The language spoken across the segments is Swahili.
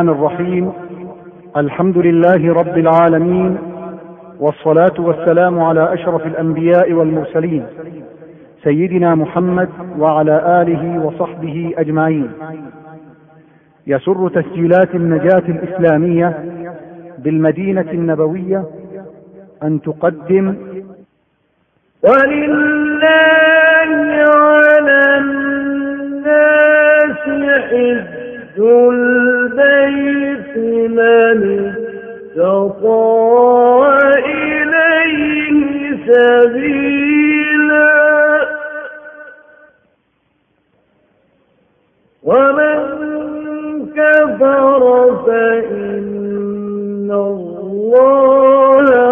الرحمن الرحيم. الحمد لله رب العالمين والصلاة والسلام على أشرف الأنبياء والمرسلين سيدنا محمد وعلى آله وصحبه أجمعين. يسر تسجيلات النجاة الإسلامية بالمدينة النبوية أن تقدم ولله على الناس حج. البيت من استطاع إليه سبيلا. ومن كفر فإن الله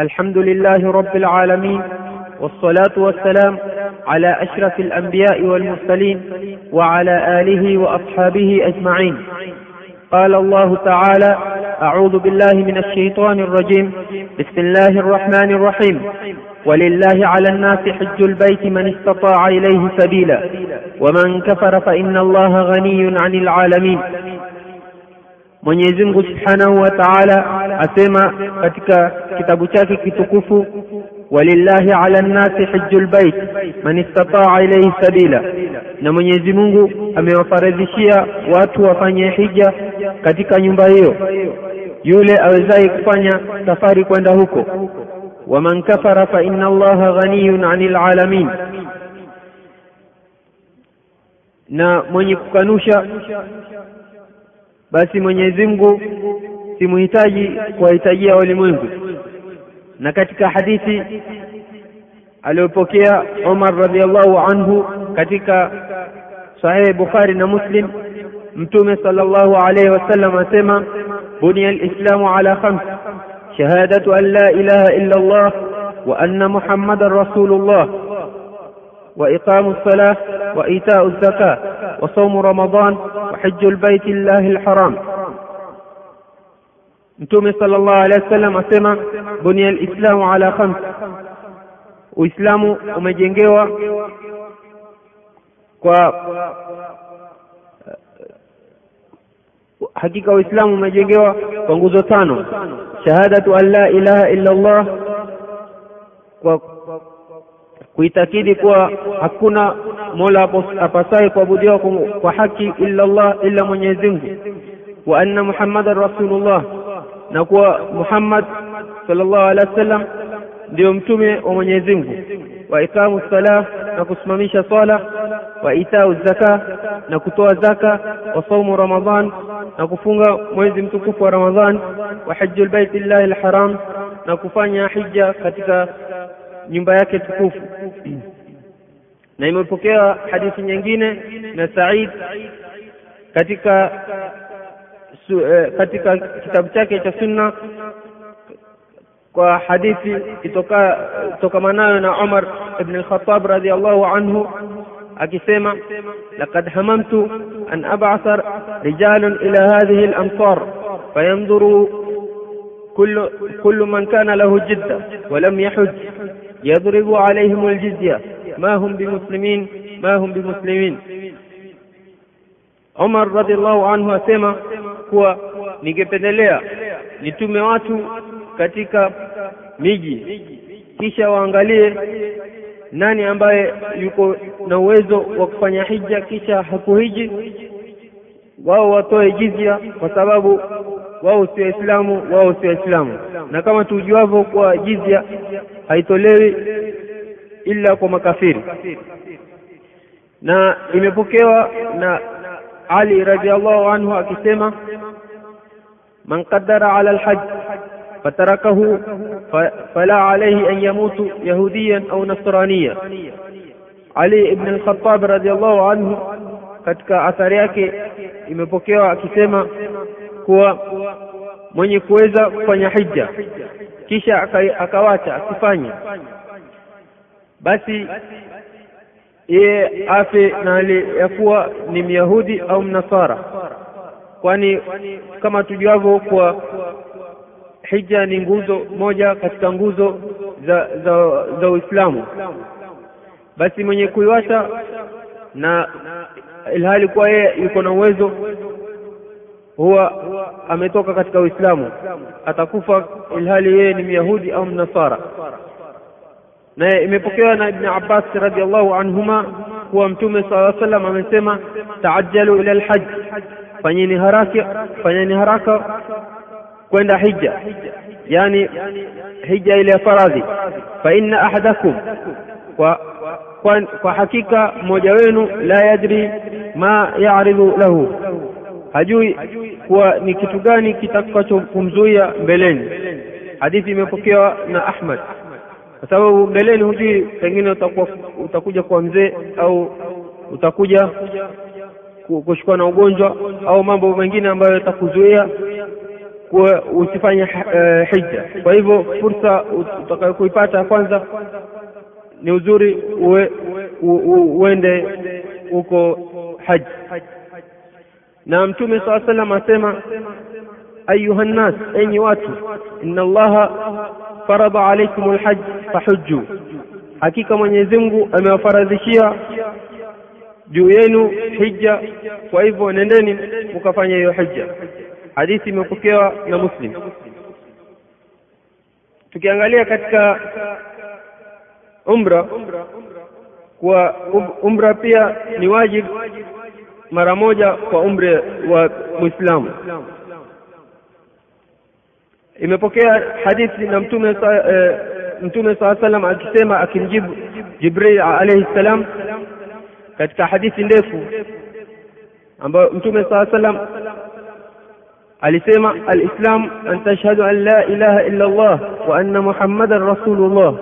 الحمد لله رب العالمين والصلاة والسلام على أشرف الأنبياء والمرسلين وعلى آله وأصحابه أجمعين. قال الله تعالى أعوذ بالله من الشيطان الرجيم بسم الله الرحمن الرحيم. ولله على الناس حج البيت من استطاع إليه سبيلا ومن كفر فإن الله غني عن العالمين. Mungu Subhanahu wa Ta'ala asema katika kitabu chake kitukufu walillahi ala nnasi hiju lbait man istataa ilaihi sabila, na Mwenyezi Mungu amewafaradhishia watu wafanye hija katika nyumba hiyo, yule awezaye kufanya safari kwenda huko. Waman kafara fa Allaha ghaniyun anil alamin, na mwenye kukanusha basi Mwenyezi Mungu si muhitaji kuwahitajia walimwengu. Na katika hadithi aliyopokea Umar radhiallahu anhu katika Sahihi Bukhari na Muslim, Mtume sallallahu alayhi wasallam asema buniya alislamu ala khams shahadatu an la ilaha illa Allah wa anna Muhammadan rasulullah وإقام الصلاة وإيتاء الزكاة وصوم رمضان وحج البيت الله الحرام Mtume sallallahu alaihi wasallam asema bunia alislamu ala khams, Uislamu umejengewa kwa hakika Uislamu umejengewa kwa nguzo tano: shahadatu an la ilaha illa Allah, kwa kuitakidi kuwa hakuna mola apasaye kuabudiwa kwa haki illa Allah illa Mwenyezi Mungu, wa anna Muhammadan rasulullah, na kuwa Muhammad sallallahu alaihi wasallam ndio mtume wa Mwenyezi Mungu, wa ikamu salah, na kusimamisha swala, wa itau zaka, na kutoa zaka, wa saumu Ramadhan, na kufunga mwezi mtukufu wa Ramadhan, wa hajjul baiti llahi alharam, na kufanya hija katika nyumba yake tukufu. Na imepokea hadithi nyingine na Said katika katika kitabu chake cha sunna kwa hadithi itoka tokamanayo na Umar ibn al-Khattab radhiyallahu anhu akisema laqad hamamtu an ab'atha rijalan ila hadhihi al-amsar fayanzuru كل كل من كان له جدة ولم يحج يضرب عليهم الجزية ما هم بمسلمين ما هم بمسلمين Umar radhiallahu anhu asema kuwa ningependelea nitume watu katika miji. Kisha waangalie nani ambaye yuko na uwezo wa kufanya hija kisha hakuhiji wao watoe jizya kwa sababu wao si waislamu wao si waislamu. Na kama tujuavyo kuwa jizya haitolewi ila kwa makafiri. Na imepokewa na Ali radhiallahu anhu akisema man qaddara ala alhajj fatarakahu fala alayhi an yamutu yahudiyan au nasraniya Ali ibn al-Khattab radhiallahu anhu katika athari yake imepokewa akisema kuwa mwenye kuweza kufanya hija kisha akawacha asifanye basi yeye afe na hali ya kuwa ni myahudi au mnasara. Kwani kama tujuavyo kwa hija ni nguzo moja katika nguzo za za, za Uislamu. Basi mwenye kuiwasha na ilhali kuwa yeye yuko na uwezo huwa ametoka katika Uislamu. Atakufa ilhali yeye ni myahudi au mnasara na imepokewa na Ibn Abbas radiallahu anhuma kuwa Mtume saa salam amesema taajalu ila lhaji fanyeni haraka fanyeni haraka kwenda hija, yani hija ile ya faradhi. Fa inna ahadakum, kwa kwa, kwa hakika mmoja wenu la yadri ma yaridhu lahu, hajui kuwa ni kitu gani kitakachomzuia mbeleni. Hadithi imepokewa na Ahmad kwa sababu mbeleni hujui pengine utakuwa utakuja kuwa mzee au utakuja kushikwa na ugonjwa au mambo mengine ambayo yatakuzuia usifanye uh, hija. Kwa hivyo fursa utakayokuipata ya kwanza ni uzuri uwe, u, u, uende huko haji. Na mtume saa salam asema ayuha nnas enyi watu inna allaha farada alaikum alhajj fahujju. Hakika mwenyezi mungu amewafaradhishia juu yenu hija kwa hivyo nendeni mukafanya hiyo hija hadithi imepokewa na muslim. Tukiangalia katika umra kwa umra pia ni wajib mara moja kwa umri wa muislamu imepokea hadithi na mtume sa, e, mtume saa salam akisema akimjibu jibril alayhi salam katika hadithi ndefu ambayo mtume saa salam alisema alislam an tashhadu an la ilaha illa allah wa anna muhammadan rasulullah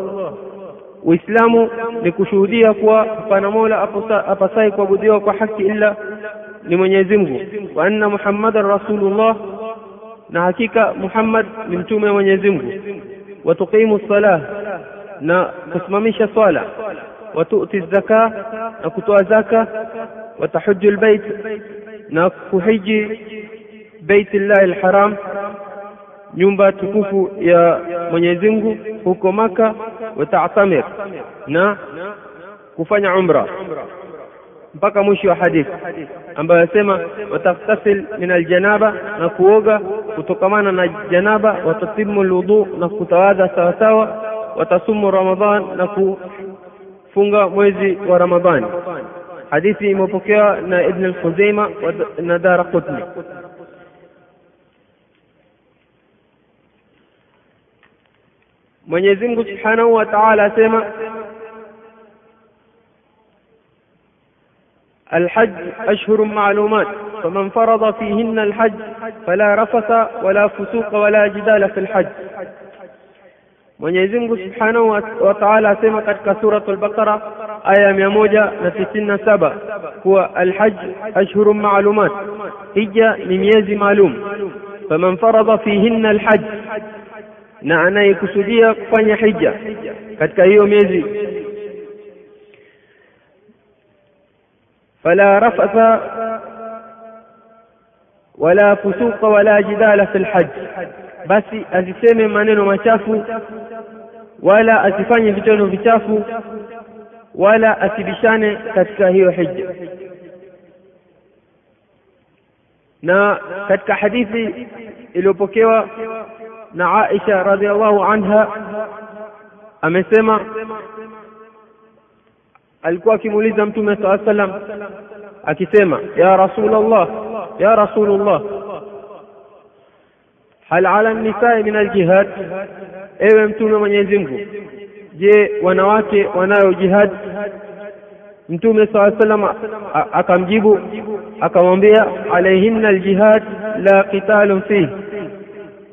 uislamu ni kushuhudia kuwa hapana mola apasai kuabudiwa kwa haki illa ni mwenyezi mungu wa anna muhammadan rasulullah na hakika muhammad ni mtume wa mwenyezi mungu wa tuqimu salah na kusimamisha swala wa tu'ti zaka na kutoa zaka wa tahujju albayt na kuhiji bait llahi alharam nyumba tukufu ya Mwenyezi Mungu huko Maka wa ta'tamir na kufanya umra mpaka mwisho wa hadithi ambayo yasema wataghtasil min aljanaba na kuoga kutokamana na janaba watatimu lwudhu na kutawadha sawasawa watasumu ramadhan na kufunga mwezi wa ramadhani. Hadithi imepokewa na ibn al-Khuzaima na Daraqutni Mwenyezi Mungu Subhanahu wa Ta'ala asema الحج أشهر معلومات فمن فرض فيهن الحج فلا رفث ولا فسوق ولا جدال في الحج. من يزنق سبحانه وتعالى سيما قد سورة البقرة آية ميموجة في نفسنا سبا هو الحج أشهر معلومات هي لميز معلوم فمن فرض فيهن الحج نعني كسودية فني حجة قد كيوم يزي fala rafatha wala fusuqa wala jidala fi lhaj, basi asiseme maneno machafu wala asifanye vitendo vichafu wala asibishane katika hiyo hija. Na katika hadithi iliyopokewa na Aisha radhiallahu anha amesema alikuwa akimuuliza mtume saa salam akisema ya rasulullah ya rasulullah hal ala nisai min aljihad? Ewe mtume mwenyezi mungu je wanawake wanayo jihad? Mtume saa salam akamjibu akamwambia alaihinna aljihad la qitalun fihi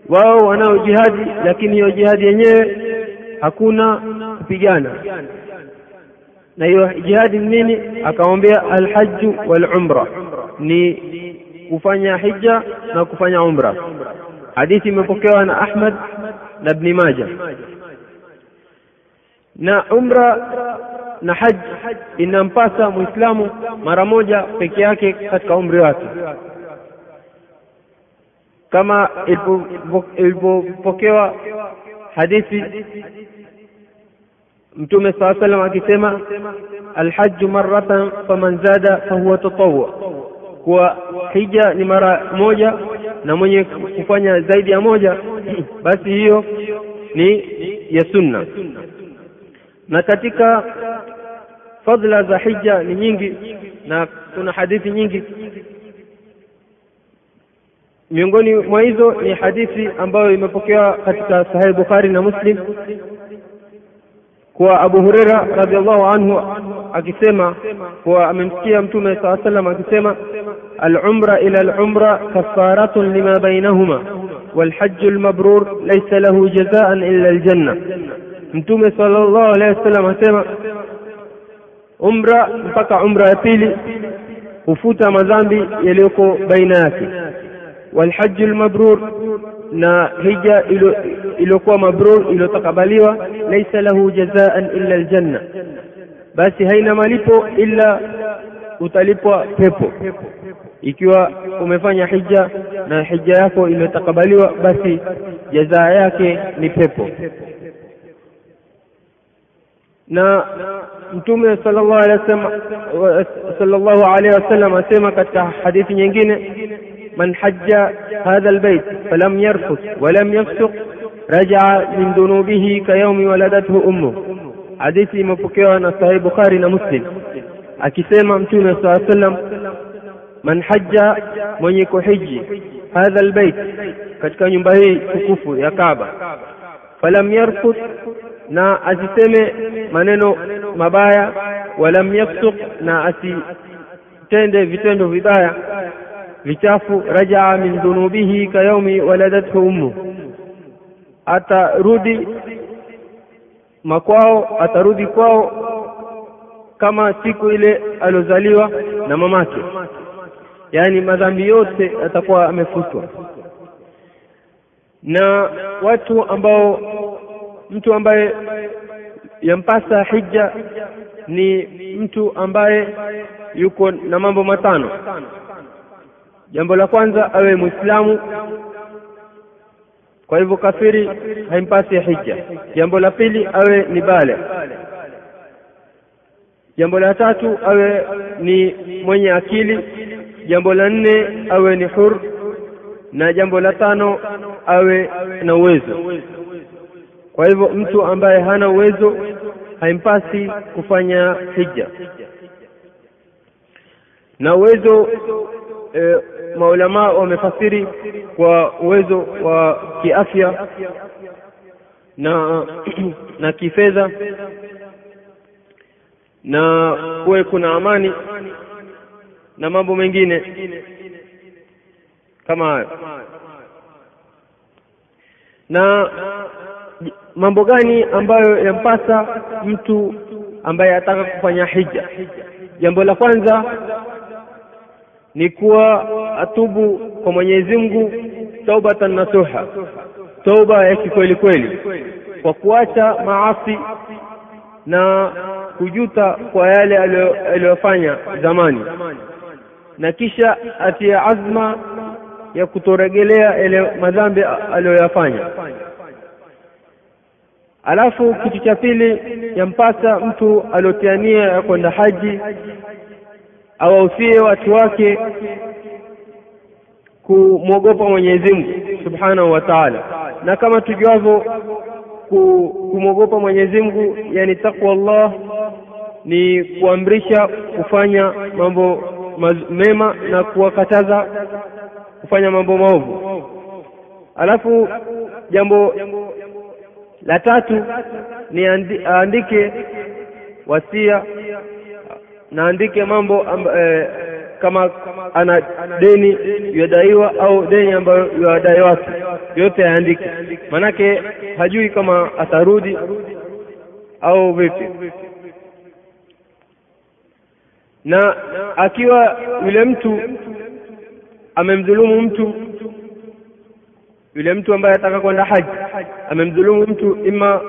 wao wanao jihadi lakini hiyo jihadi yenyewe hakuna kupigana na hiyo jihadi nini? Akamwambia alhaju walumra. Ni kufanya hija na kufanya umra. Hadithi imepokewa na ahmad na ibn maja na umra na haj inampasa muislamu mara moja peke yake katika umri wake. Kama ilipopokewa hadithi mtume saa salam akisema alhaju maratan faman zada fahuwa tatawu kuwa hija ni mara moja na mwenye kufanya zaidi ya moja basi hiyo ni ya sunna. Na katika fadla za hija ni nyingi na kuna hadithi nyingi. Miongoni mwa hizo ni hadithi ambayo imepokewa katika sahihi bukhari na muslim kuwa abu hureira radiallahu anhu akisema kuwa amemsikia mtume saa salam akisema alumra ila alumra kafaratun lima bainahuma walhaju lmabrur laisa lahu jazaan illa aljanna mtume sala llahu alehi wasallam asema umra mpaka umra ya pili hufuta madhambi yaliyoko baina yake walhaju lmabrur na hija iliyokuwa mabrur iliyotakabaliwa laisa lahu jazaan illa aljanna. Basi haina malipo ila utalipwa pepo. Ikiwa umefanya hija na hija yako imetakabaliwa basi jazaa yake ni pepo. Na mtume sallallahu alaihi wasallam asema katika hadithi nyingine man حج هذا البيت فلم يرفث ولم يفسق رجع min ذنوبه كيوم ولدته ummu hadithi imepokewa na sahih bukhari na muslim akisema mtume saa sallam man haja mwenye kuhiji hadha albayt katika nyumba hii tukufu ya kaaba falam yarfus na asiseme maneno mabaya walam yafsuk na asitende vitendo vibaya vichafu rajaa min dhunubihi kayaumi waladathu ummu. Atarudi makwao atarudi kwao kama siku ile aliozaliwa na mamake. Yaani madhambi yote atakuwa amefutwa na watu ambao mtu ambaye yampasa hija ni mtu ambaye yuko na mambo matano jambo la kwanza awe mwislamu kwa hivyo kafiri haimpasi hija. Jambo la pili awe ni bale. Jambo la tatu awe ni mwenye akili. Jambo la nne awe ni hur. Na jambo la tano awe na uwezo. Kwa hivyo mtu ambaye hana uwezo haimpasi kufanya hija. Na uwezo e, maulamaa wamefasiri kwa uwezo wa kiafya na na kifedha na kuwe kuna amani na mambo mengine kama hayo. Na mambo gani ambayo yampasa mtu ambaye ataka kufanya hija? Jambo la kwanza ni kuwa atubu kwa Mwenyezi Mungu taubatan nasuha toba ya kikweli kweli kwa kuacha maasi na kujuta kwa yale aliyofanya zamani. Na kisha atia azma ya kutoregelea yale madhambi aliyoyafanya. Alafu kitu cha pili yampasa mtu aliotiania ya kwenda haji awausie watu wake kumwogopa Mwenyezi Mungu Subhanahu wa Ta'ala na kama tujuavyo kumwogopa Mwenyezi Mungu, yani takwa Allah ni kuamrisha kufanya mambo mema na kuwakataza kufanya mambo maovu. Alafu jambo la tatu ni andi, aandike wasia na aandike mambo amba, eh, kama ana deni yadaiwa au deni ambayo yadai watu yote yaandike manake hajui kama atarudi au vipi. Na akiwa yule mtu amemdhulumu mtu yule mtu ambaye ataka kwenda haji amemdhulumu mtu ima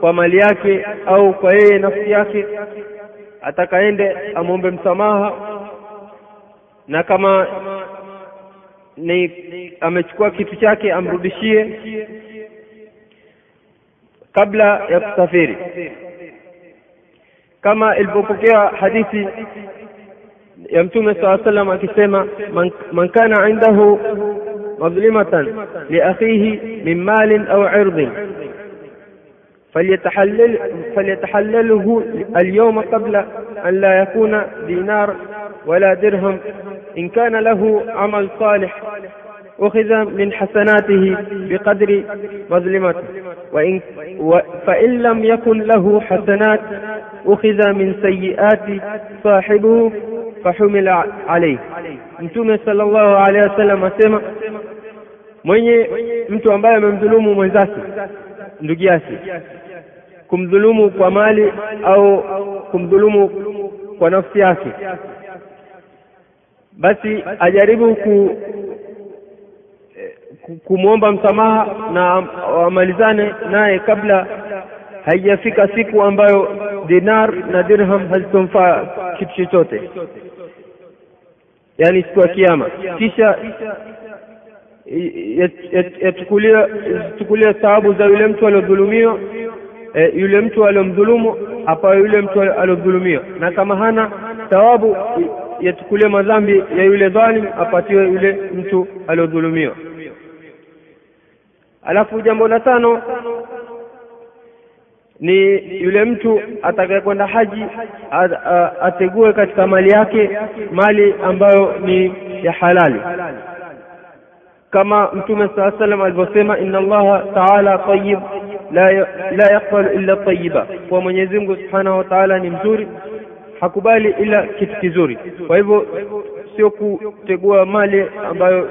kwa mali yake au kwa yeye nafsi yake, atakaende amwombe msamaha, na kama ni amechukua kitu chake amrudishie kabla ya kusafiri, kama ilivyopokea hadithi ya Mtume saa sallam akisema man, kana indahu madhlimatan liakhihi min malin au irdin فليتحلل فليتحلله اليوم قبل أن لا يكون دينار ولا درهم إن كان له عمل صالح أخذ من حسناته بقدر مظلمته. وإن فإن لم يكن له حسنات أخذ من سيئات صاحبه فحمل عليه. Mtume sallallahu alaihi wasallam asema mwenye mtu ambaye amemdhulumu mwenzake ndugu yake kumdhulumu kwa mali au kumdhulumu kwa nafsi yake, basi ajaribu ku kumwomba msamaha na wamalizane naye kabla haijafika siku ambayo dinar na dirham hazitomfaa kitu chochote, yaani siku ya Kiyama. Kisha yachukulia thawabu za yule mtu aliodhulumiwa, e, yule mtu aliomdhulumu apawe yule mtu aliodhulumiwa, na kama hana thawabu yachukulia madhambi ya yule dhalim apatiwe yule mtu aliodhulumiwa. Alafu jambo la tano ni yule mtu atakayekwenda haji ategue katika mali yake mali ambayo ni ya halali kama Mtume saa salam alivyosema, inna Allaha taala tayib la la yaqbalu illa tayiba kwa Mwenyezi Mungu subhanahu wa taala ni mzuri, hakubali ila kitu kizuri. Kwa hivyo sio kutegua mali ambayo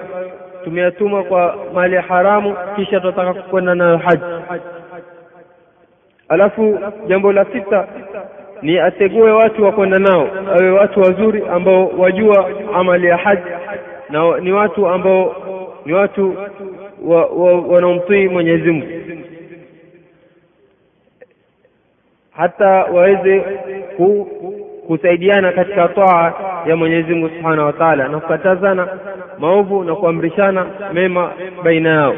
tumeyatuma kwa mali ya haramu, kisha tunataka kwenda nayo haji. Alafu jambo la sita ni ategue watu wa kwenda nao, awe watu wazuri ambao wajua amali ya haji na ni watu ambao ni watu wa, wa, wanaomtii Mwenyezi Mungu hata waweze ku, kusaidiana katika toa ya Mwenyezi Mungu Subhanahu wa Ta'ala na kukatazana maovu na kuamrishana mema baina yao.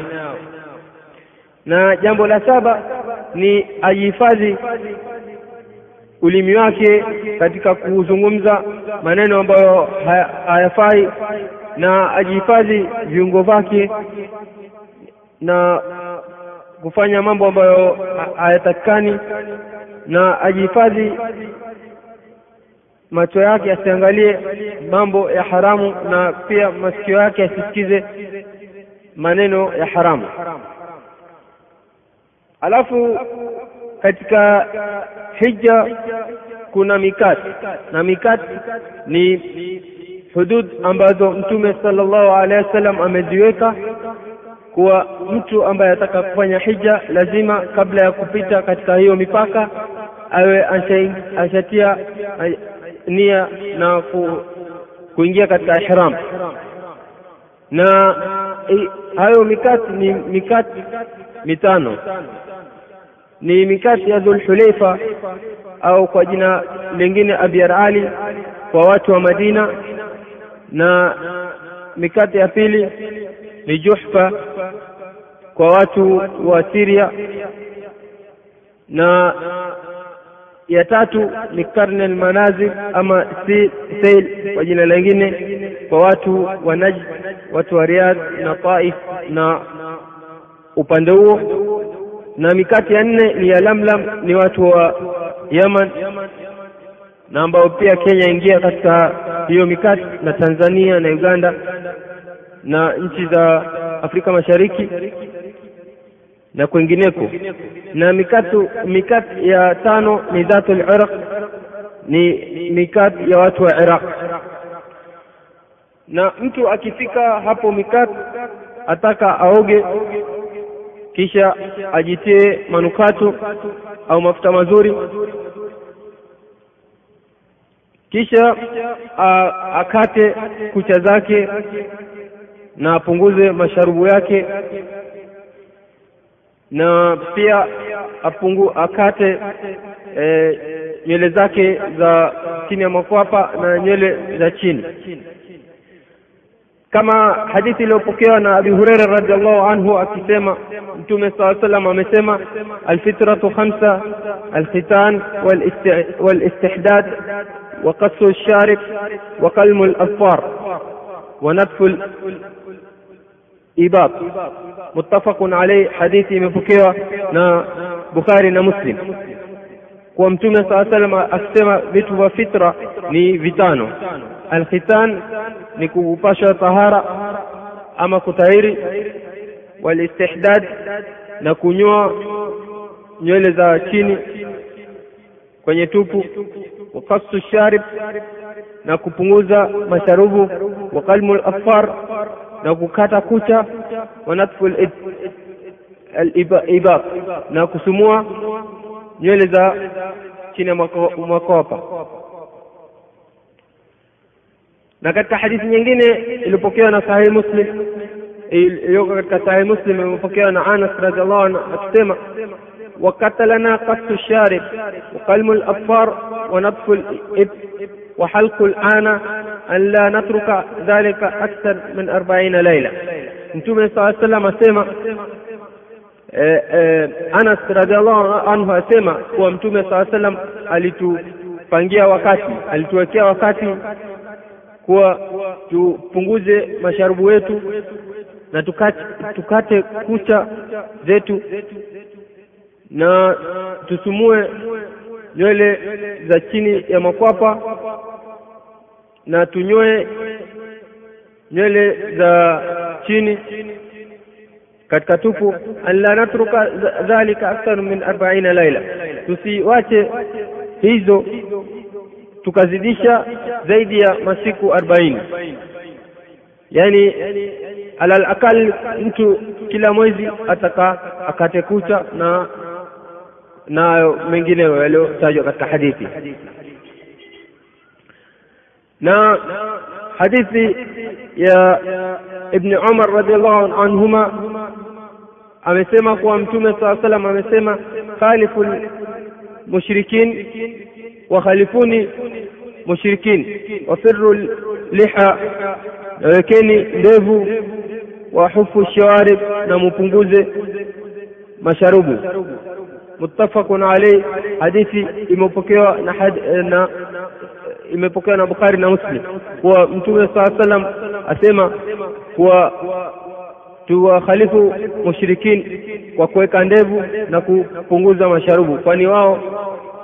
Na jambo la saba ni ajihifadhi ulimi wake katika kuzungumza maneno ambayo hayafai na ajihifadhi viungo vyake na kufanya mambo ambayo hayatakikani, na ajihifadhi macho yake asiangalie mambo ya haramu, na pia masikio yake asisikize maneno ya haramu. Alafu katika hija kuna mikati, na mikati ni hudud ambazo Mtume sallallahu alaihi wasallam ameziweka kuwa mtu ambaye ataka kufanya hija lazima kabla ya kupita katika hiyo mipaka awe ashatia nia na ku, kuingia katika ihram. Na hayo mikati ni mikati mitano, ni mikati ya dhulhuleifa au kwa jina lingine Abyar Ali kwa watu wa Madina na mikate ya pili ni Juhfa kwa watu wa Syria, na ya tatu ni Karne al-Manazil ama Sail kwa jina lingine kwa watu wa Najd, watu wa Riyadh na Taif na upande huo, na mikati ya nne ni ya lamlam ni watu wa Yaman na ambao pia Kenya ingia katika hiyo mikati na Tanzania na Uganda na nchi za Afrika Mashariki na kwengineko na mikatu mikati ya tano ni dhatul iraq ni mikati ya watu wa Iraq. Na mtu akifika hapo mikati ataka aoge kisha ajitie manukato au mafuta mazuri kisha a, akate kucha zake na apunguze masharubu yake. Na pia apungu akate e, nywele zake za chini ya makwapa na nywele za chini. Kama hadithi iliyopokewa na Abi Huraira radhiallahu anhu akisema Mtume saa salam amesema alfitratu khamsa alkhitan walistihdad وقص الشارب وقلم الأظفار ونتف الإباط متفق عليه حديث imepokewa na Bukhari na Muslim kwa mtume saa salam akisema vitu vya fitra ni vitano alkhitan ni kupasha tahara ama kutahiri walistihdad na kunyoa nywele za chini kwenye tupu wakasu الشارب na kupunguza masharubu wa qalmu al-afar na kukata kucha wa natfu al-ibab na kusumua nywele za chini ya makopa. Na katika hadithi nyingine iliyopokewa na sahihi muslim iliyoko katika sahihi muslim imepokewa na anas radhiallahu anhu akisema وقتلنا قص الشارب وقلم الأظفار ونطف الإب وحلق الآن أن لا نترك ذلك أكثر من أربعين ليلة Mtume saa salam asema eh, eh, Anas radhiallahu anhu asema kuwa Mtume saa salam alitupangia wakati, alituwekea wakati kuwa tupunguze masharubu yetu na tukate, tukate kucha zetu na tusumue nywele za chini ya makwapa na tunyoe nywele za chini. Katika tupu an la natruka dhalika akthar min arbaina laila tusiwache hizo tukazidisha zaidi ya masiku arobaini yani alal akal mtu kila mwezi ataka akate kucha na nayo mengineyo yaliyotajwa katika hadithi. Na hadithi ya ibni umar radiallahu anhuma amesema kuwa mtume saa salam amesema khalifu mushrikin wakhalifuni mushrikin wafiru liha nawekeni ndevu wahufu shawarib na mupunguze masharubu muttafaqun alayh. Hadithi imepokewa na, na imepokewa na Bukhari na Muslim. Kuwa Mtume saa salam asema kuwa tuwakhalifu mushrikin kwa kuweka ndevu na kupunguza masharubu, kwani wao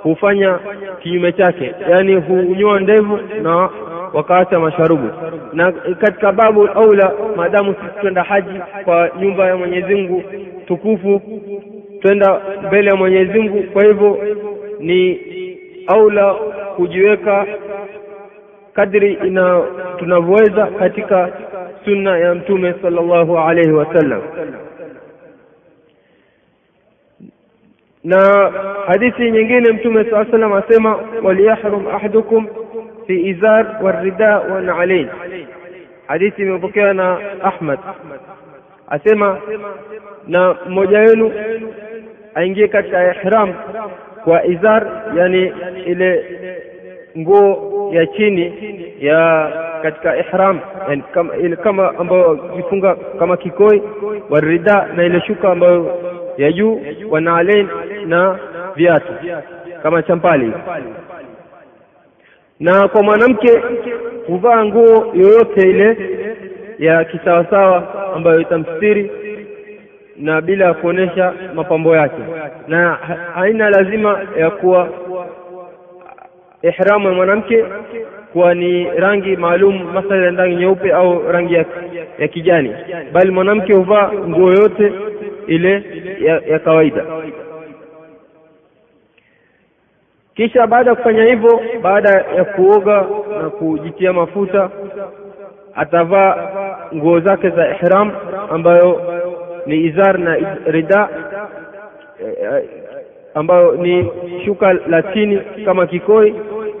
hufanya kinyume chake, yaani hunyoa ndevu na wakaacha masharubu. Na katika babu aula, maadamu sisi twenda haji kwa nyumba ya Mwenyezi Mungu tukufu twenda mbele ya Mwenyezi Mungu. Kwa hivyo ni aula kujiweka kadri ina tunavyoweza katika sunna ya Mtume sallallahu alaihi wasallam. Na hadithi nyingine Mtume saa salam asema waliyahrum ahadukum fi izar warida wa nalain. Hadithi imepokewa na Ahmad asema na mmoja wenu aingie katika ihram kwa izar, yani ile nguo ya chini ya katika ihram, yani kama ile kama ambayo jifunga kama kikoi, warida na ile shuka ambayo ya juu, wanaalen na viatu kama champali. Na kwa mwanamke kuvaa nguo yoyote ile ya kisawasawa ambayo itamstiri na bila ya kuonesha mapambo yake. Na haina lazima ya kuwa ihramu ya mwanamke kuwa ni rangi maalum mathalan rangi nyeupe au rangi ya, ya kijani. Bali mwanamke huvaa nguo yote ile ya, ya kawaida. Kisha baada ya kufanya hivyo baada ya kuoga na kujitia mafuta atavaa nguo zake za ihram ambayo ni izar na rida eh, ambayo ni shuka la chini kama kikoi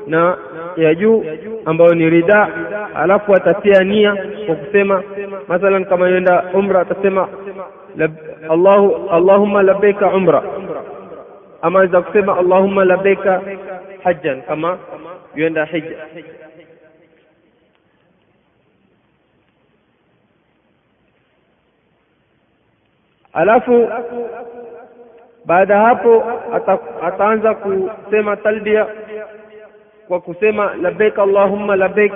na ya juu ambayo ni rida. Alafu atatia nia kwa kusema mathalan kama yenda umra atasema Allahu Allahumma labbaika umra. Ama aweza kusema Allahumma labbaika hajjan kama yenda hija alafu baada hapo ata, ataanza kusema talbia kwa kusema labbaik allahumma labbaik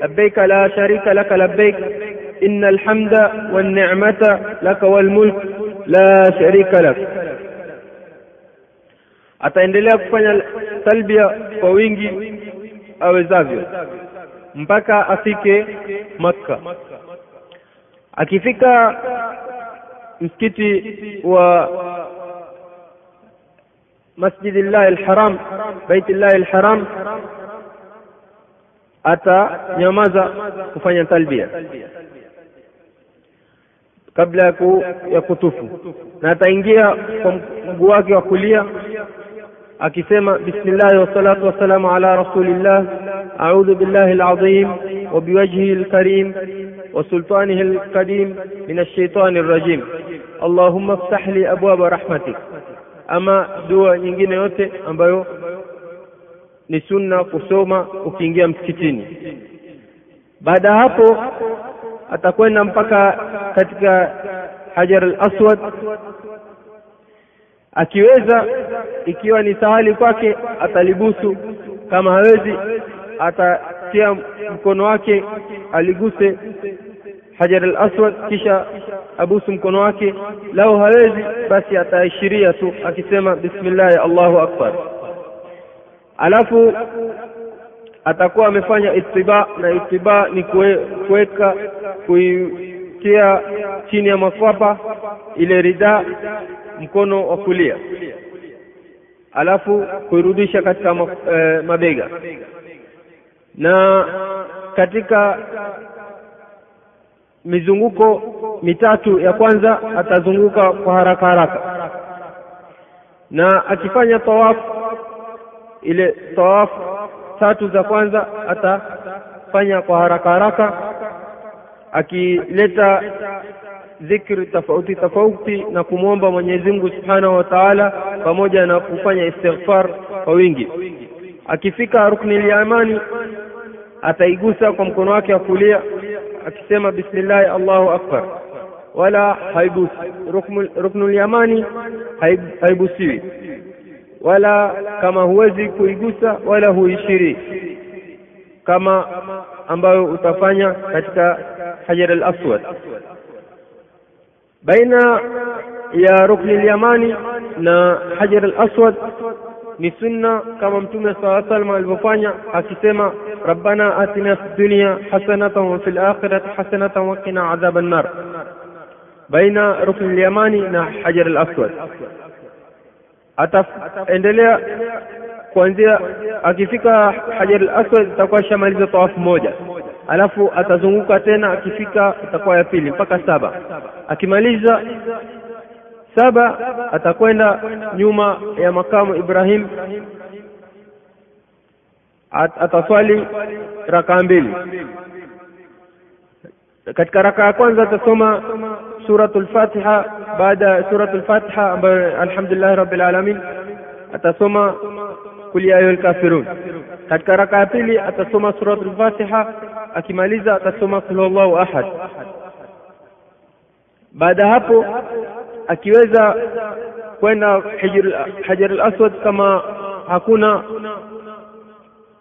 labbaik la sharika laka labbaik inna alhamda wan ni'mata laka wal la sharika lak. Ataendelea kufanya talbia kwa wingi awezavyo mpaka afike makka. Akifika مسكتي و مسجد الله الحرام بيت الله الحرام. أتى يمازا كفاية تلبية. قبل أكو يكتف نتعنجي مقواك وكلية. أكسيما بسم الله والصلاة والسلام على رسول الله. أعوذ بالله العظيم وبوجهه الكريم وسلطانه القديم من الشيطان الرجيم. allahumma ftah li abwaba rahmatik. Ama dua nyingine yote ambayo ni sunna kusoma ukiingia msikitini. Baada ya hapo atakwenda mpaka katika hajar al-aswad. Akiweza ikiwa ni sahali kwake atalibusu. Kama hawezi atatia mkono wake aliguse hajar al-aswad kisha abusu mkono wake. Lau hawezi basi ataashiria tu akisema bismillah allahu akbar. Alafu atakuwa amefanya ittiba na ittiba ni kuweka kuitia chini ya makwapa ile rida mkono wa kulia. Alafu kuirudisha katika e, mabega. Na katika mizunguko mitatu ya kwanza atazunguka kwa haraka haraka. Na akifanya tawafu ile tawafu tatu za kwanza atafanya kwa haraka haraka akileta dhikri tofauti tofauti na kumwomba Mwenyezi Mungu Subhanahu wa Ta'ala pamoja na kufanya istighfar kwa wingi. Akifika rukni yamani ataigusa kwa mkono wake wa kulia akisema bismillahi allahu akbar wala haibusi ruknul yamani haibusiwi wala kama huwezi kuigusa wala huishiri kama ambayo utafanya katika hajar al-aswad baina ya rukni yamani na hajar al-aswad ni sunna kama mtume saa salam alivyofanya akisema rabbana atina fi dunya hasanatan wa fil akhirati hasanatan wa qina adhaban nar. Baina rukn al-yamani na hajar al-aswad. Ataendelea kuanzia akifika hajar al-aswad itakuwa shamaliza tawafu moja. Alafu atazunguka tena akifika itakuwa ya pili mpaka saba. Akimaliza saba atakwenda nyuma ya makamu Ibrahim. At, ataswali rakaa mbili. Katika raka ya kwanza atasoma suratul Fatiha baada ya suratul Fatiha ambayo alhamdulillah rabbil alamin atasoma kul ya ayyuhal kafirun. Katika rakaa ya pili atasoma suratul Fatiha akimaliza atasoma kul huwallahu ahad. Baada hapo akiweza kwenda hajar al-aswad kama hakuna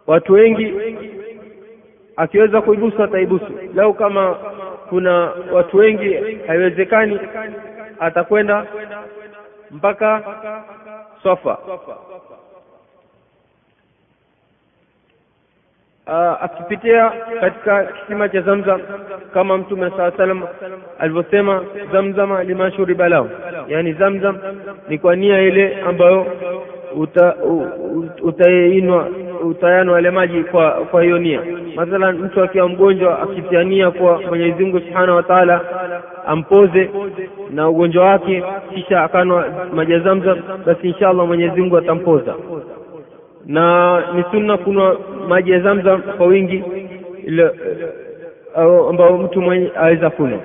watu wengi akiweza kuibusu ataibusu. Lau kama kuna watu wengi haiwezekani atakwenda mpaka Safa uh, akipitia katika kisima cha Zamzam kama Mtume saa salam alivyosema, zamzama lima shuriba lahu, yani Zamzam ni kwa nia ile ambayo utainwa utayanwa yale maji kwa kwa hiyo nia. Mathalan, mtu akiwa mgonjwa akitia nia kwa Mwenyezi Mungu Subhanahu wa Ta'ala ampoze na ugonjwa wake, kisha akanwa maji ya Zamzam, basi inshallah Mwenyezi Mungu atampoza na ni sunna kunwa maji ya Zamzam kwa wingi ambao mtu mwenye aweza kunywa.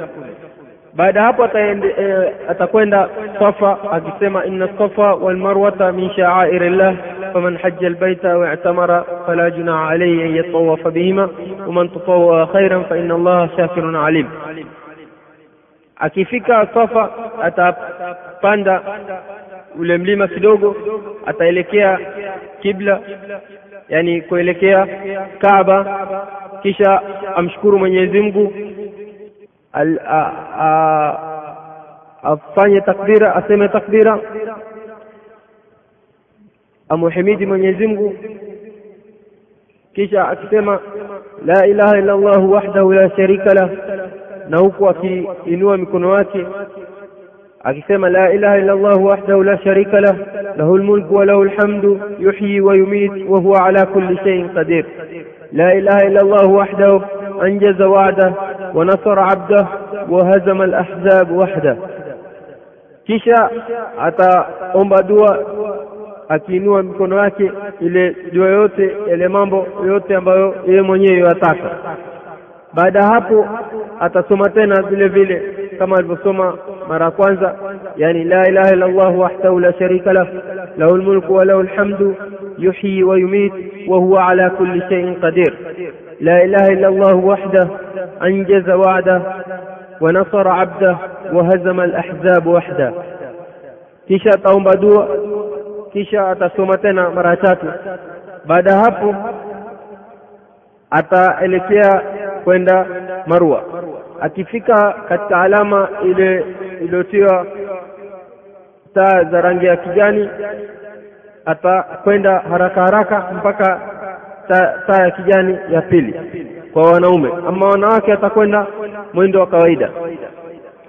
Baada hapo e, atakwenda Safa akisema inna safa wal marwata min sha'airillah faman hajja albayta wa i'tamara fala junaha alayhi an yatawafa bihima wa man tatawwa khairan fa inna Allaha shakirun alim. Akifika Safa atapanda ule mlima kidogo, ataelekea kibla, yani kuelekea Kaaba, kisha amshukuru Mwenyezi Mungu, afanye takbira, aseme takbira, amuhimidi Mwenyezi Mungu, kisha akisema la ilaha illa Allah wahdahu la sharika lah, na huku akiinua mikono yake akisema la ilaha illa Allah wahdahu la sharika lah lahu lmulku wa lahu lhamdu yuhyi wa yumit wa huwa ala kulli shay'in qadir la ilaha illa Allah wahdahu anjaza wa'dah wa nasara 'abdah wa hazama al-ahzab wahdah. Kisha ataomba dua akiinua mikono yake, ile dua yote, yale mambo yote ambayo yeye mwenyewe yataka. Baada hapo atasoma tena vile vile kama alivyosoma مرة كوانزا. يعني لا إله إلا الله وحده لا شريك له. له الملك وله الحمد. يحيي ويميت. وهو على كل شيء قدير. لا إله إلا الله وحده. أنجز وعده. ونصر عبده. وهزم الأحزاب وحده. كيشا تاوم بدو كيشا تاسومتنا مراتاتو بعد هابو أتا إليكيا كويندا مروة أكيفيكا كتعلاما إلي iliyotiwa taa za rangi ya kijani, atakwenda haraka haraka mpaka taa ya kijani ya pili kwa wanaume. Ama wanawake atakwenda mwendo wa kawaida.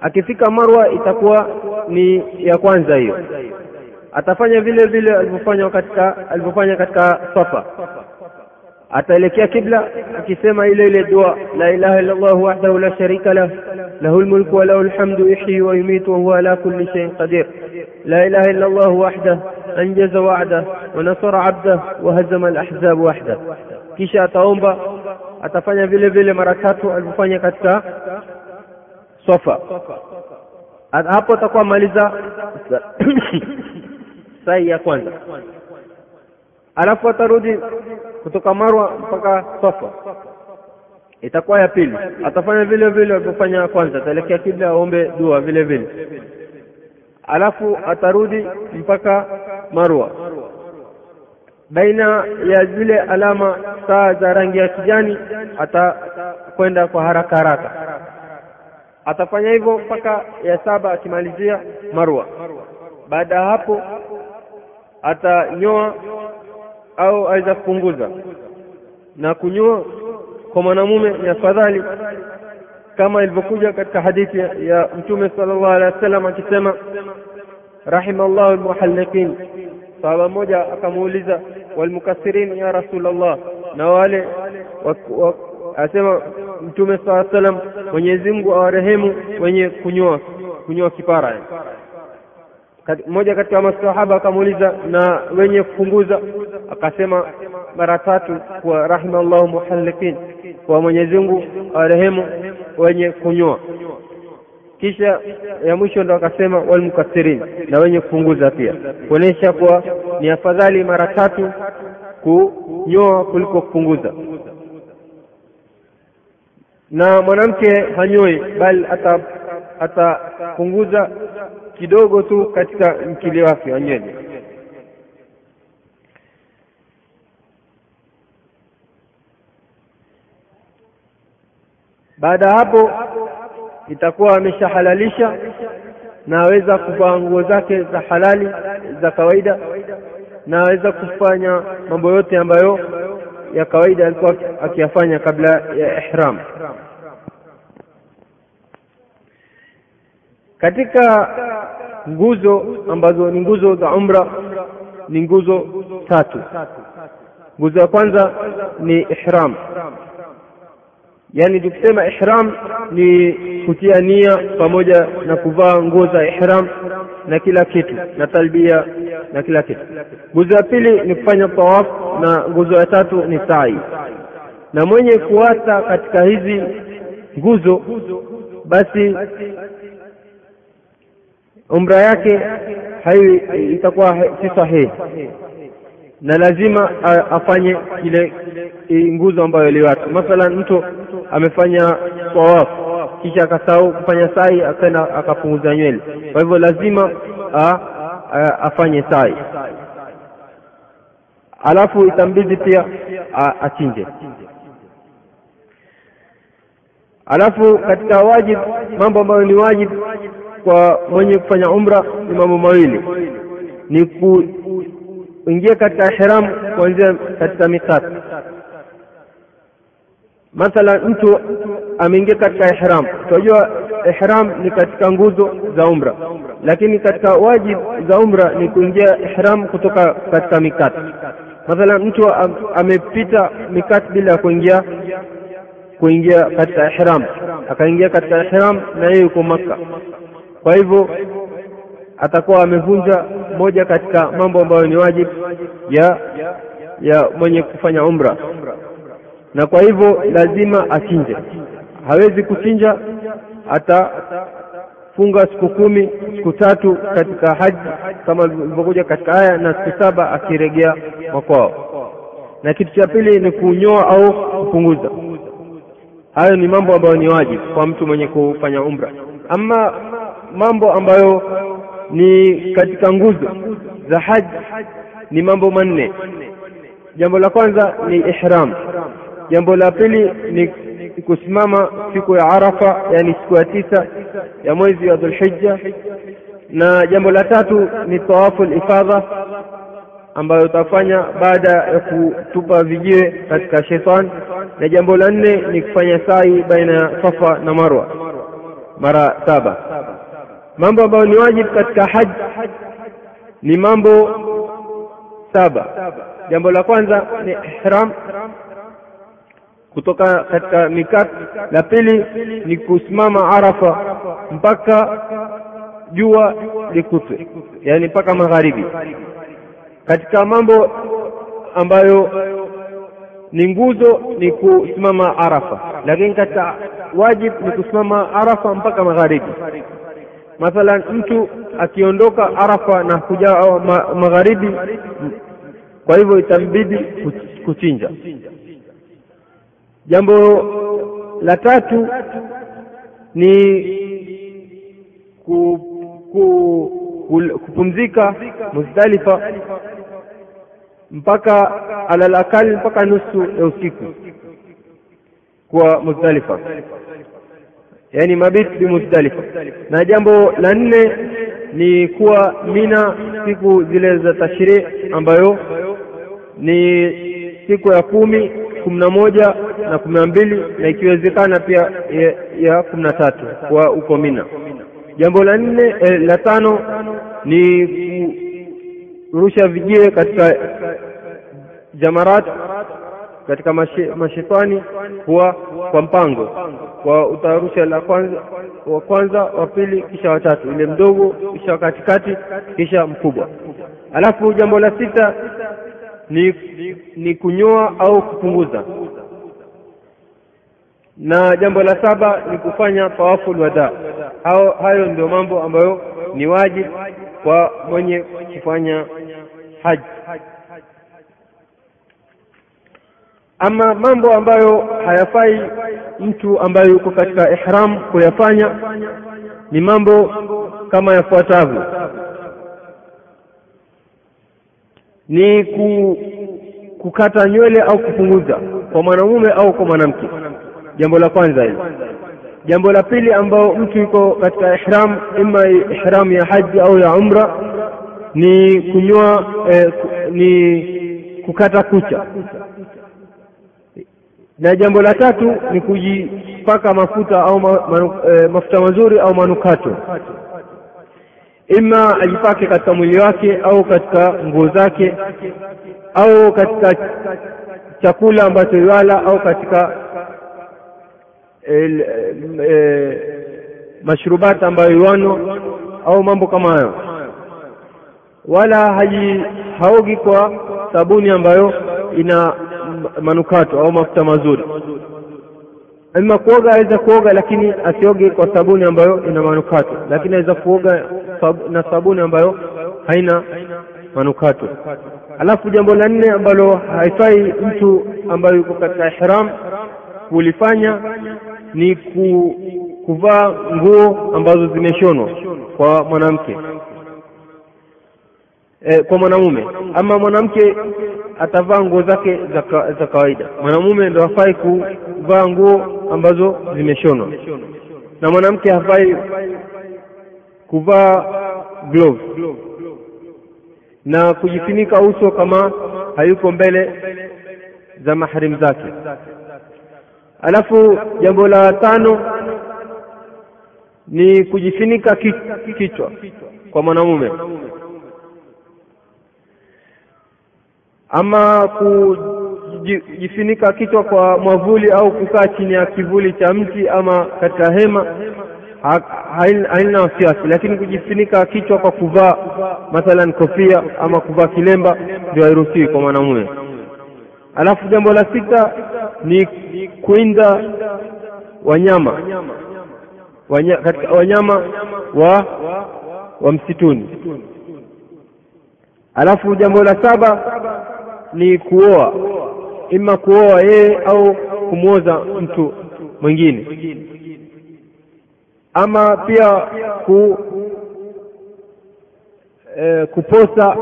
Akifika Marwa itakuwa ni ya kwanza hiyo. Atafanya vile vile alivyofanya katika alivyofanya katika Safa ataelekea kibla akisema ile ile dua la ilaha illa Allah wahdahu la sharika lah lahu lmulku wa lahu lhamdu yuhyi wa yumitu wa huwa ala kulli shay'in qadir la ilaha illa Allah wahdahu anjaza wa'dah wa nasara 'abdah wa hazama al-ahzab wahdah. Kisha ataomba, atafanya vile vile mara tatu alivyofanya katika Safa. Hapo atakuwa maliza sai ya kwanza alafu atarudi kutoka Marwa mpaka Safa, itakuwa ya pili. Atafanya vile vile alivyofanya kwanza, ataelekea kibla, aombe dua vile vile, alafu atarudi mpaka Marwa. Baina ya zile alama saa za rangi ya kijani, atakwenda kwa haraka haraka. Atafanya hivyo mpaka ya saba, akimalizia Marwa. Baada ya hapo atanyoa au aweza kupunguza na kunyoa kwa mwanamume ni afadhali, kama ilivyokuja katika hadithi ya Mtume sallallahu alaihi wasallam akisema, rahimallahu almuhalliqin. Sahaba mmoja akamuuliza, walmukathirin ya Rasulullah, na wale asema Mtume saa salam Mwenyezi Mungu awarehemu wenye kunyoa kunyoa kipara mmoja katika masahaba akamuuliza na wenye kupunguza, akasema mara tatu kwa rahimallahu muhalliqin, kwa Mwenyezi Mungu warehemu wenye kunyoa. Kisha ya mwisho ndo akasema walmukathirin na wenye kupunguza pia, kuonyesha kuwa ni afadhali mara tatu kunyoa kuliko kupunguza. Na mwanamke hanyoi, bali atapunguza kidogo tu katika mkili wake wa nywele. Baada ya hapo itakuwa ameshahalalisha na aweza kuvaa nguo zake za halali za kawaida na aweza kufanya mambo yote ambayo ya kawaida alikuwa akiyafanya kabla ya ihram katika nguzo ambazo ni nguzo za umra ni nguzo tatu. Nguzo ya kwanza ni ihram. Yaani tukisema ihram ni kutia nia pamoja na kuvaa nguo za ihram na kila kitu na talbia na kila kitu. Nguzo ya pili ni kufanya tawaf na nguzo ya tatu ni sai. Na mwenye kuata katika hizi nguzo basi umra yake hai itakuwa si sahihi. Na lazima afanye ile nguzo ambayo iliwata mathalan mtu amefanya tawafu kisha akasahau kufanya sai akaenda akapunguza nywele. Kwa hivyo lazima a, a, afanye sai. Alafu itambidi pia achinje. Alafu katika wajib mambo ambayo ni wajib kwa mwenye kufanya umra ni mambo mawili. Ni kuingia katika ihram kuanzia katika mikati Mathalan, mtu ameingia katika ihram. Tunajua ihram ni katika nguzo za umra. Lakini katika wajib za umra ni kuingia ihram kutoka katika mikati Mathalan, mtu am, amepita mikati bila ya kuingia kuingia katika ihram. Akaingia katika ihram na yeye yuko makka kwa hivyo atakuwa amevunja moja katika mambo ambayo ni wajib ya ya mwenye kufanya umra. Na kwa hivyo lazima achinje. Hawezi kuchinja atafunga siku kumi siku tatu katika haji kama ilivyokuja katika aya na siku saba akiregea makwao. Na kitu cha pili ni kunyoa au kupunguza. Hayo ni mambo ambayo ni wajibu kwa mtu mwenye kufanya umra. Ama mambo ambayo ni katika nguzo za haji ni mambo manne. Jambo la kwanza ni ihram. Jambo la pili ni kusimama siku ya arafa yani siku ya tisa ya mwezi wa dhulhijja. Na jambo la tatu ni tawafu ifadha ambayo utafanya baada ya kutupa vijiwe katika shetani na jambo la nne ni kufanya sai baina ya safa na marwa mara saba mambo ambayo ni wajibu katika haji ni mambo saba. Jambo la kwanza ni ihram kutoka katika mikat la pili ni kusimama arafa mpaka jua likutwe yani mpaka magharibi. Katika mambo ambayo ni nguzo ni kusimama arafa lakini katika wajib ni kusimama arafa mpaka magharibi mathalan mtu akiondoka arafa na kuja ma, magharibi kwa hivyo itambidi kuchinja. Jambo la tatu ni ku, ku, ku, kupumzika Muzdalifa mpaka alal akali mpaka nusu ya usiku kwa Muzdalifa yani mabit bimuzdalifa na jambo la nne ni kuwa Mina siku zile za tashri ambayo ni siku ya kumi kumi na moja na kumi na mbili na ikiwezekana pia ya, ya kumi na tatu kwa uko Mina. Jambo la nne eh, la tano ni kurusha vijiwe katika jamarat katika mashe, mashetani huwa kwa mpango kwa utayarusha la kwanza wa kwanza wa pili kisha watatu ile mdogo kisha katikati kisha mkubwa. Alafu jambo la sita ni, ni kunyoa au kupunguza. Na jambo la saba ni kufanya tawaful wada. Hao hayo ndio mambo ambayo ni wajibu kwa mwenye kufanya haji ama mambo ambayo hayafai mtu ambaye yuko katika ihram kuyafanya ni mambo kama yafuatavyo. Ni ku, kukata nywele au kupunguza kwa mwanamume au kwa mwanamke. Jambo la kwanza hili jambo la pili ambao mtu yuko katika ihram ima ihram ya haji au ya umra ni kunyoa eh, ni kukata kucha na jambo la tatu ni kujipaka mafuta au ma, manu, e, mafuta mazuri au manukato. Ima ajipake katika mwili wake au katika nguo zake au katika chakula ambacho iwala au katika el, e, mashrubati ambayo iwano au mambo kama hayo. Wala haji haogi kwa sabuni ambayo ina manukato au mafuta mazuri. Ama kuoga aweza kuoga lakini asioge kwa sabuni ambayo ina manukato. Lakini aweza kuoga sab, na sabuni ambayo haina manukato. Alafu jambo la nne ambalo haifai mtu ambayo yuko katika ihram kulifanya ni ku, kuvaa nguo ambazo zimeshonwa kwa mwanamke. E, kwa mwanamume. Ama mwanamke atavaa nguo zake za, ka, za kawaida. Mwanamume ndo hafai kuvaa nguo ambazo zimeshonwa. Na mwanamke hafai kuvaa gloves. Na kujifunika uso kama hayuko mbele za mahrim zake. Alafu jambo la tano ni kujifunika kichwa kwa mwanamume ama kujifunika kichwa kwa mwavuli au kukaa chini ya kivuli cha mti ama katika hema haina wasiwasi. Lakini kujifunika kichwa kwa kuvaa mathalan kofia ama kuvaa kilemba ndio hairuhusiwi kwa mwanamume. Alafu jambo la sita ni kuinda wanyama. Wanya, katika wanyama wa wa msituni. Alafu jambo la saba ni kuoa ima kuoa yeye au kumwoza mtu mwingine. Ama pia ku e, kuposa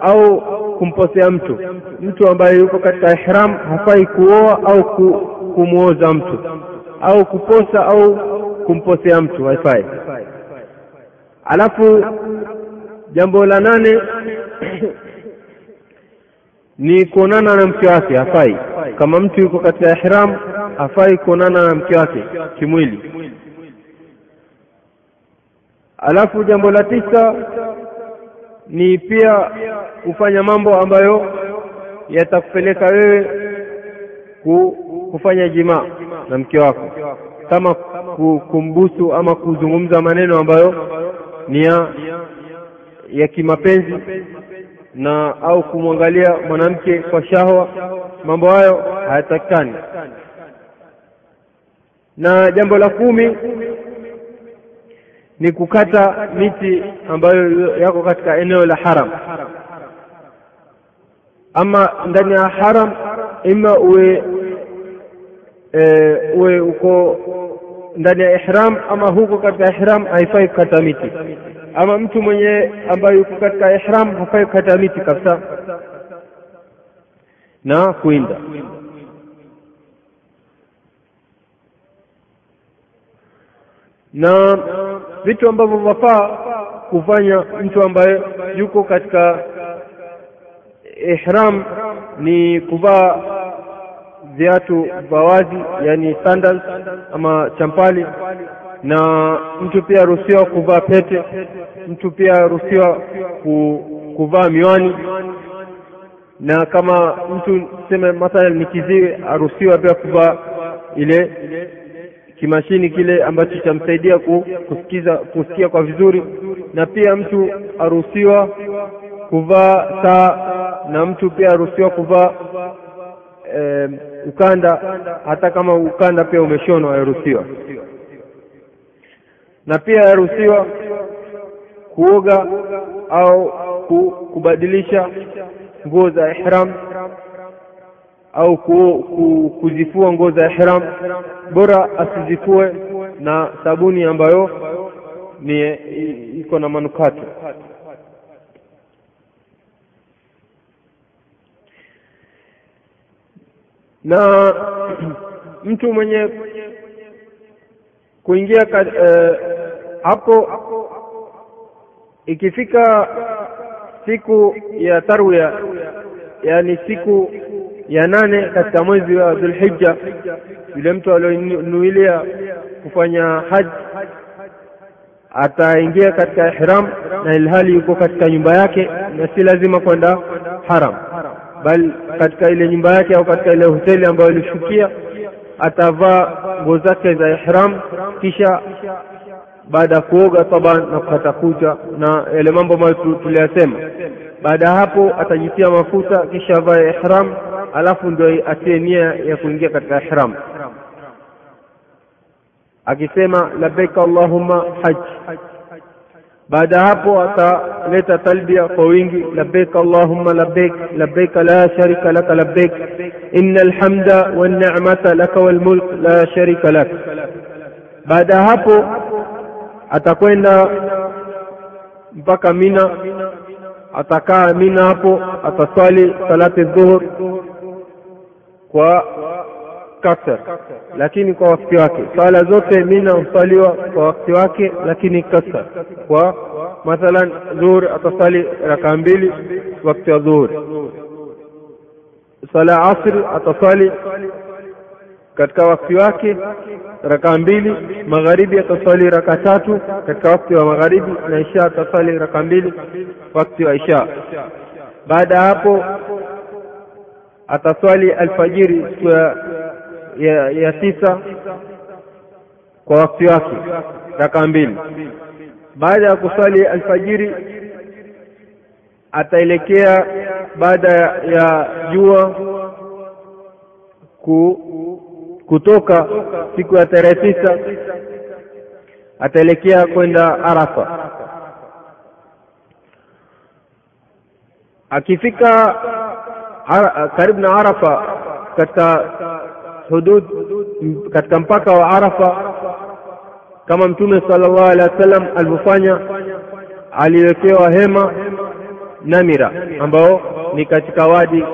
au kumposea mtu. Mtu ambaye yuko katika ihram hafai kuoa au ku, kumwoza mtu. Au kuposa au kumposea mtu haifai. Alafu jambo la nane ni kuonana na mke wake hafai. Kama mtu yuko katika ihram hafai kuonana na mke wake kimwili. Alafu jambo la tisa ni pia kufanya mambo ambayo yatakupeleka wewe ku, kufanya jimaa na mke wako. Kama kumbusu ama kuzungumza maneno ambayo ni ya ya kimapenzi na au kumwangalia mwanamke kwa shahwa mambo hayo hayatakikani. Na jambo la kumi ni kukata miti ambayo yako katika eneo la haram. Ama ndani ya haram ima uwe e, uwe uko ndani ya ihram ama huko katika ihram haifai kukata miti ama mtu mwenye ambaye yuko katika ihram hafai kukata miti kabisa. Na kuinda. Na vitu ambavyo vafaa kufanya mtu ambaye yuko katika ihram ni kuvaa viatu vya wazi yani sandals ama champali na mtu pia aruhusiwa kuvaa pete. Mtu pia aruhusiwa ku, kuvaa miwani. Na kama mtu sema mathalan ni kiziwi aruhusiwa pia kuvaa ile kimashini kile ambacho chamsaidia kusikiza kusikia kwa vizuri. Na pia mtu aruhusiwa kuvaa saa na mtu pia aruhusiwa kuvaa e, ukanda. Hata kama ukanda pia umeshonwa yaruhusiwa na pia yaruhusiwa kuoga au ku, kubadilisha nguo za ihram au ku, ku, kuzifua nguo za ihram. Bora asizifue na sabuni ambayo ni iko na manukato. Na mtu mwenye kuingia ka, eh, hapo ikifika siku ya tarwiya yani siku ya nane katika mwezi wa dhulhijja yule mtu alionuilia kufanya haji ataingia katika ihram na ilhali yuko katika nyumba yake na si lazima kwenda haram. Bali katika ile nyumba yake au katika ile hoteli ambayo ilishukia atavaa nguo zake za ihram kisha baada ya kuoga taban na kukata kucha na yale mambo ambayo tuliyasema. Baada ya hapo atajitia mafuta kisha avae ihram alafu ndio atie nia ya kuingia katika ihram. Akisema labbaik allahumma haj baada ya hapo ataleta talbia kwa wingi labbaik allahumma labbaik labbaik la sharika laka labbaik. Innal hamda wan laka wal mulk la sharika lak baada ya hapo atakwenda mpaka Mina atakaa Mina hapo ataswali salati dhuhur kwa kasr. Lakini kwa wakati wake. Sala zote Mina huswaliwa kwa wakati wake lakini kasr. Kwa mathalan dhuhur ataswali rakaa mbili wakati wa dhuhur sala asri atasali katika wakati wake raka mbili magharibi ataswali rakaa tatu katika wakati wa magharibi na isha ataswali rakaa mbili wakati wa isha. Baada ya hapo ataswali alfajiri siku ya, ya, ya tisa kwa wakati wake rakaa mbili. Baada ya kuswali alfajiri ataelekea baada ya jua ku kutoka siku ya tarehe tisa ataelekea kwenda Arafa. Akifika karibu na Arafa katika hudud katika mpaka wa Arafa kama Mtume sallallahu alaihi wasallam alivyofanya, aliwekewa hema Namira ambao ni katika wadi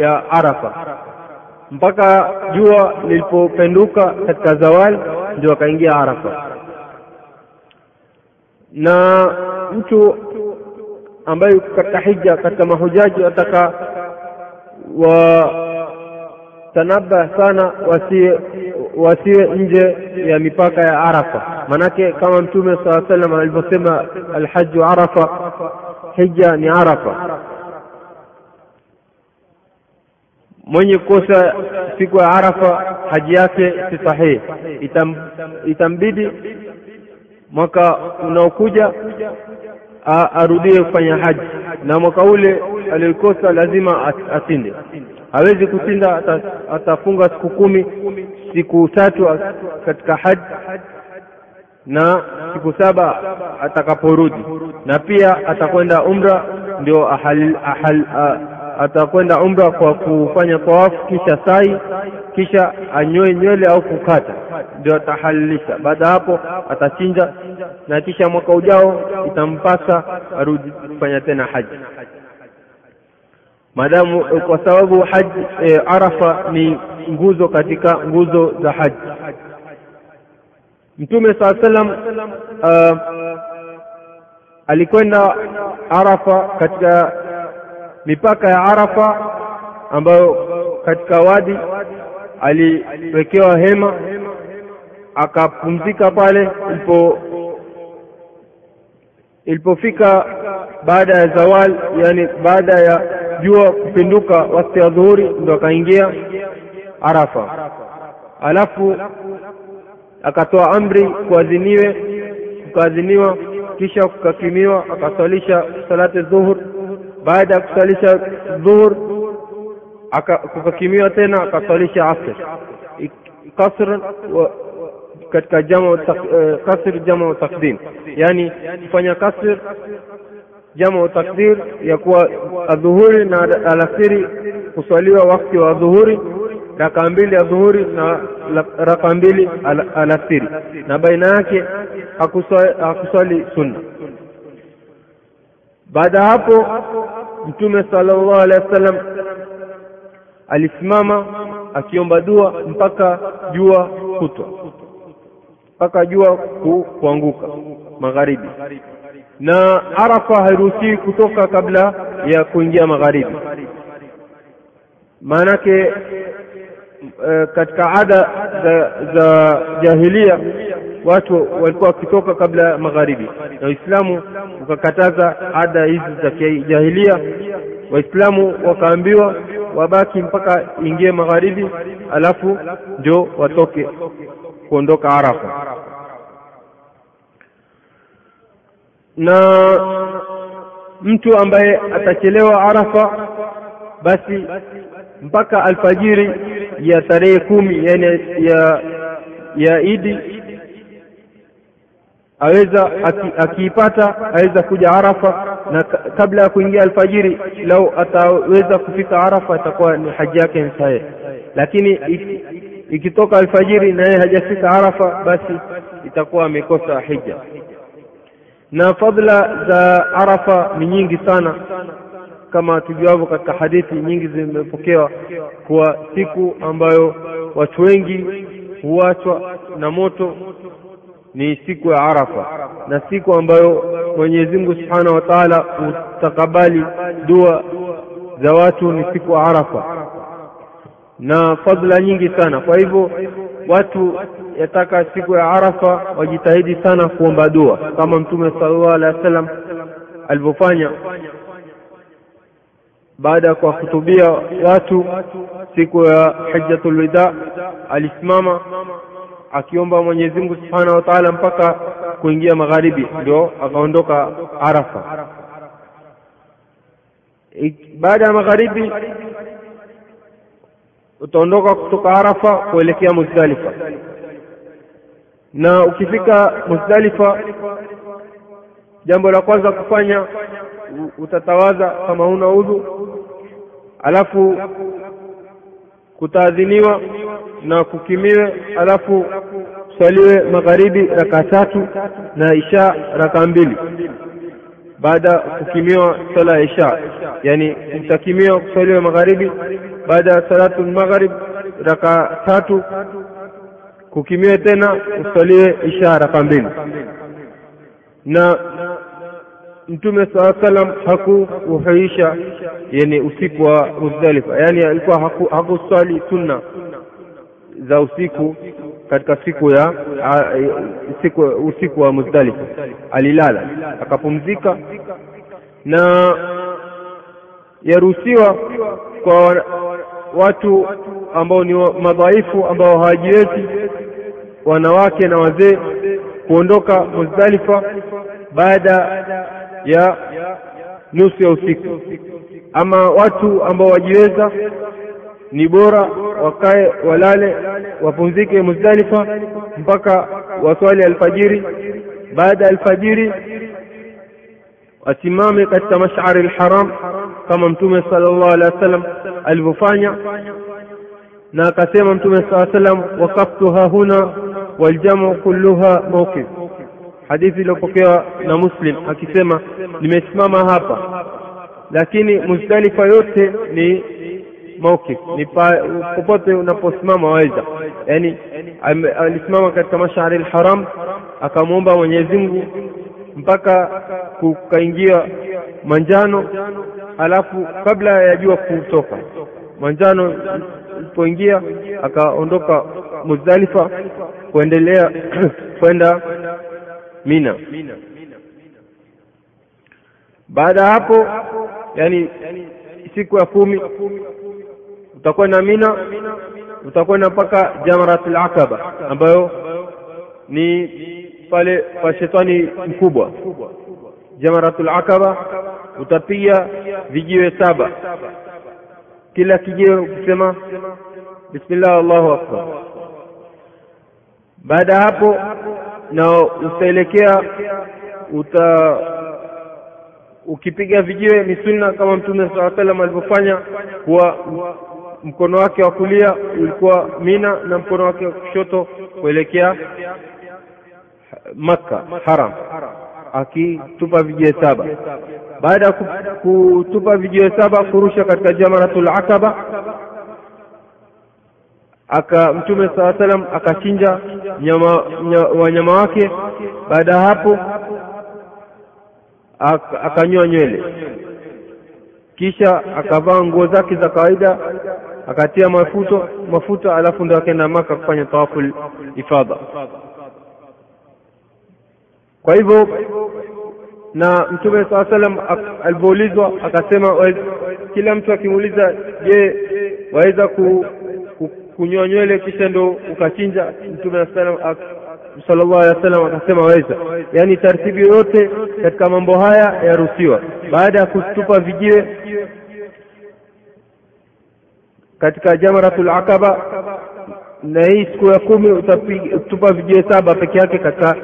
ya Arafa mpaka jua lilipopenduka katika zawal ndio akaingia Arafa. Na mtu ambaye katika hija, katika mahujaji wataka watanabah sana wasiwe wasiwe nje ya mipaka ya Arafa, manake kama Mtume saa sallam alivyosema, alhaju Arafa, hija ni Arafa. Mwenye kosa siku ya Arafa haji yake si sahihi, Itam, itambidi mwaka unaokuja arudie kufanya haji, na mwaka ule aliokosa lazima asinde. Hawezi kutinda, atafunga siku kumi, siku tatu katika haji na siku saba atakaporudi, na pia atakwenda umra, ndio ahal, ahal, ahal atakwenda umra kwa kufanya tawafu kisha sai kisha anyoe nywele au kukata. Ndio atahalilisha baada hapo atachinja na kisha mwaka ujao itampasa arudi kufanya tena haji. Maadamu kwa sababu haji e, arafa ni nguzo katika nguzo za haji. Mtume saa salam uh, alikwenda arafa katika mipaka ya Arafa ambayo katika wadi aliwekewa hema akapumzika pale ilipo ilipofika baada ya zawal yani baada ya jua kupinduka wakati ya dhuhuri ndo akaingia Arafa. Alafu akatoa amri kuadhiniwe kukaadhiniwa kisha kukakimiwa akaswalisha salati dhuhur baada ya kusalisha dhuhur kukakimiwa tena akasalisha asr. Kasr katika kasr jama takdim yani kufanya kasr jama takdir ya kuwa adhuhuri na alasiri kuswaliwa wakati wa dhuhuri raka mbili ya dhuhuri na raka mbili alasiri. Na baina yake hakuswali sunna. Baada hapo mtume sallallahu alaihi wasallam alisimama akiomba dua mpaka jua kutwa mpaka jua ku, kuanguka magharibi. Na arafa hairuhusiwi kutoka kabla ya kuingia magharibi. Maanake e, katika ada za, za jahilia watu walikuwa wakitoka kabla magharibi na Uislamu ukakataza ada hizi za kijahilia. Waislamu wakaambiwa wabaki mpaka ingie magharibi alafu ndio watoke kuondoka Arafa na mtu ambaye atachelewa Arafa basi mpaka alfajiri ya tarehe kumi yani ya ya Idi aweza akiipata aweza kuja Arafa na kabla ya kuingia alfajiri lau ataweza kufika Arafa itakuwa ni haji yake ni lakini ikitoka alfajiri na yeye hajafika Arafa basi itakuwa amekosa hija. Na fadla za Arafa ni nyingi sana. Kama tujuavyo katika hadithi nyingi zimepokewa kuwa siku ambayo watu wengi huachwa na moto ni siku ya Arafa na siku ambayo Mwenyezi Mungu Subhanahu wa Ta'ala hutakabali dua za watu ni siku ya Arafa na fadhila nyingi sana. Kwa hivyo watu yataka siku ya Arafa wajitahidi sana kuomba dua kama Mtume sallallahu alaihi wasallam alivyofanya baada ya kuwahutubia watu siku ya Hajjatul Wida, alisimama akiomba Mwenyezi Mungu Subhanahu wa Ta'ala mpaka kuingia magharibi, ndio akaondoka Arafa. Baada ya magharibi utaondoka kutoka Arafa kuelekea Muzdalifa, na ukifika Muzdalifa, jambo la kwanza kufanya utatawaza kama huna udhu, alafu kutaadhiniwa na kukimiwe, alafu swaliwe magharibi raka tatu na isha raka mbili. Baada ya kukimiwa sala ya isha, yani kutakimiwa kuswaliwa magharibi baada ya salatu maghrib raka tatu, kukimiwe tena uswaliwe isha raka mbili. Na Mtume saa salam hakuuhuisha yani usiku wa Muzdalifa, yani alikuwa hakuswali haku sunna za usiku katika siku ya a, siku, usiku wa Muzdalifa, alilala akapumzika, na yaruhusiwa kwa watu ambao ni madhaifu ambao hawajiwezi, wanawake na wazee, kuondoka Muzdalifa baada ya nusu ya usiku. Ama watu ambao wajiweza, ni bora wakae walale, wapumzike Muzdalifa mpaka waswali alfajiri. Baada ya alfajiri wasimame katika mashari lharam kama Mtume sallallahu alaihi wasallam alivyofanya, na akasema Mtume sallallahu alaihi wasallam, waqaftuha hahuna waljamu kulluha mawqif. Hadithi iliyopokewa na Muslim akisema nimesimama hapa, lakini Muzdalifa yote ni mawkif, ni popote unaposimama waweza. Yani alisimama katika mashari al-haram akamwomba Mwenyezi Mungu mpaka kukaingia manjano, alafu kabla ya jua kutoka manjano ilipoingia akaondoka Muzdalifa kuendelea kwenda Mina. Baada ya hapo, yani siku ya kumi utakwenda Mina, utakwenda mpaka Jamratul Aqaba ambayo ni pale pa shetani mkubwa. Jamratul Aqaba utapiga vijiwe saba, kila kijiwe ukisema bismillah Allahu akbar. Baada ya hapo na utaelekea uta ukipiga vijiwe ni sunna kama Mtume saa salam alivyofanya, kuwa mkono wake wa kulia ulikuwa Mina na mkono wake wa kushoto kuelekea Makka haram, akitupa vijiwe saba. Baada ya kutupa vijiwe saba, kurusha katika Jamratul Aqaba, aka mtume saa salam akachinja wanyama wake. Baada ya hapo ak- akanyoa nywele. Kisha akavaa nguo zake za kawaida akatia mafuto mafuta alafu ndo akaenda maka kufanya tawafu ifadha kwa hivyo na mtume saa salam alivyoulizwa akasema kila mtu akimuuliza je waweza ku, ku, kunyoa nywele kisha ndo ukachinja? Mtume wa sallallahu alaihi wasallam akasema waweza. Yaani taratibu yoyote katika mambo haya yaruhusiwa. Baada ya kutupa vijiwe katika jamratul aqaba na hii siku ya kumi utatupa vijiwe saba peke yake katika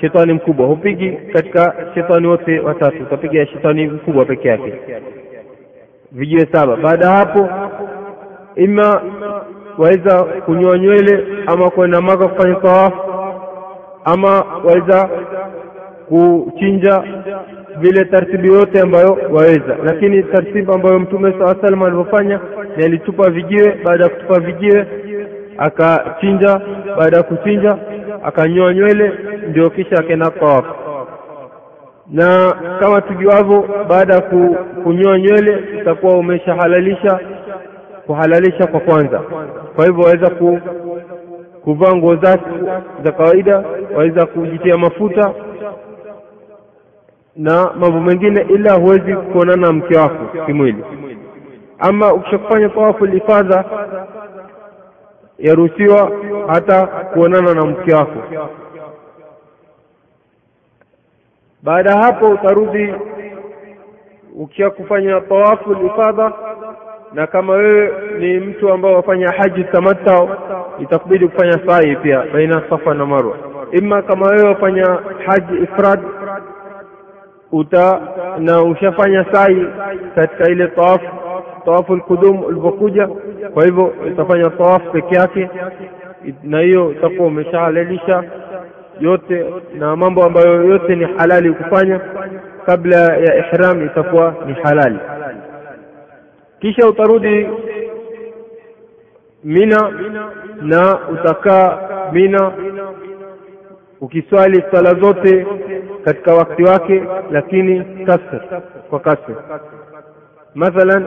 shetani mkubwa. Hupigi katika shetani wote watatu utapiga shetani mkubwa peke yake. Vijiwe saba. Baada ya hapo ima waweza kunyoa nywele ama kwenda maka kufanya tawafu ama waweza kuchinja vile taratibu yote ambayo waweza. Lakini taratibu ambayo mtume saa salam alivyofanya ni alitupa vijiwe baada ya kutupa vijiwe akachinja baada ya kuchinja akanyoa nywele ndio kisha akaenda tawafu na kama tujuavyo baada ya ku, kunyoa nywele utakuwa umeshahalalisha kuhalalisha kwa kwanza. Kwa hivyo waweza ku, kuvaa nguo zake za kawaida waweza kujitia mafuta na mambo mengine ila huwezi kuonana na mke wako kimwili. Ama ukishakufanya tawafu lifadha yaruhusiwa hata kuonana na mke wako. Baada ya hapo utarudi ukisha kufanya tawafu lifadha na kama wewe ni mtu ambao wafanya haji tamatau itakubidi kufanya sai pia baina safa na marwa. Ima kama wewe wafanya haji ifrad uta na ushafanya sai katika ile tawafu tawafu lkudum ulipokuja kwa hivyo utafanya tawafu peke yake na hiyo utakuwa umeshahalalisha yote na mambo ambayo yote ni halali kufanya kabla ya ihram itakuwa ni halali. Kisha utarudi mina na utakaa mina ukiswali sala zote katika wakati wake lakini kasr kwa kasr. Mathalan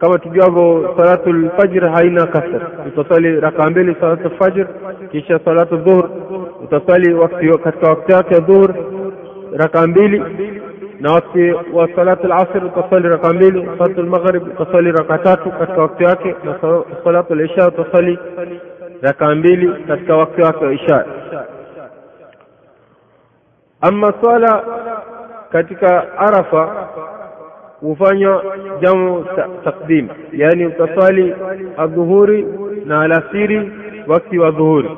kama tujuavyo salatu lfajr haina kasr. Utaswali rakaa mbili salatu lfajr kisha salatu dhuhr. Utaswali katika wakati wake dhuhr rakaa mbili. Na wakati wa salatu lasr utaswali utasali raka mbili. Salatu lmaghrib utaswali utasali raka tatu katika wakati wake. Na salatu lisha utaswali rakaa mbili katika wakati wake wa isha ama swala katika arafa hufanywa jamu takdim yaani utaswali adhuhuri na alasiri wakati wa dhuhuri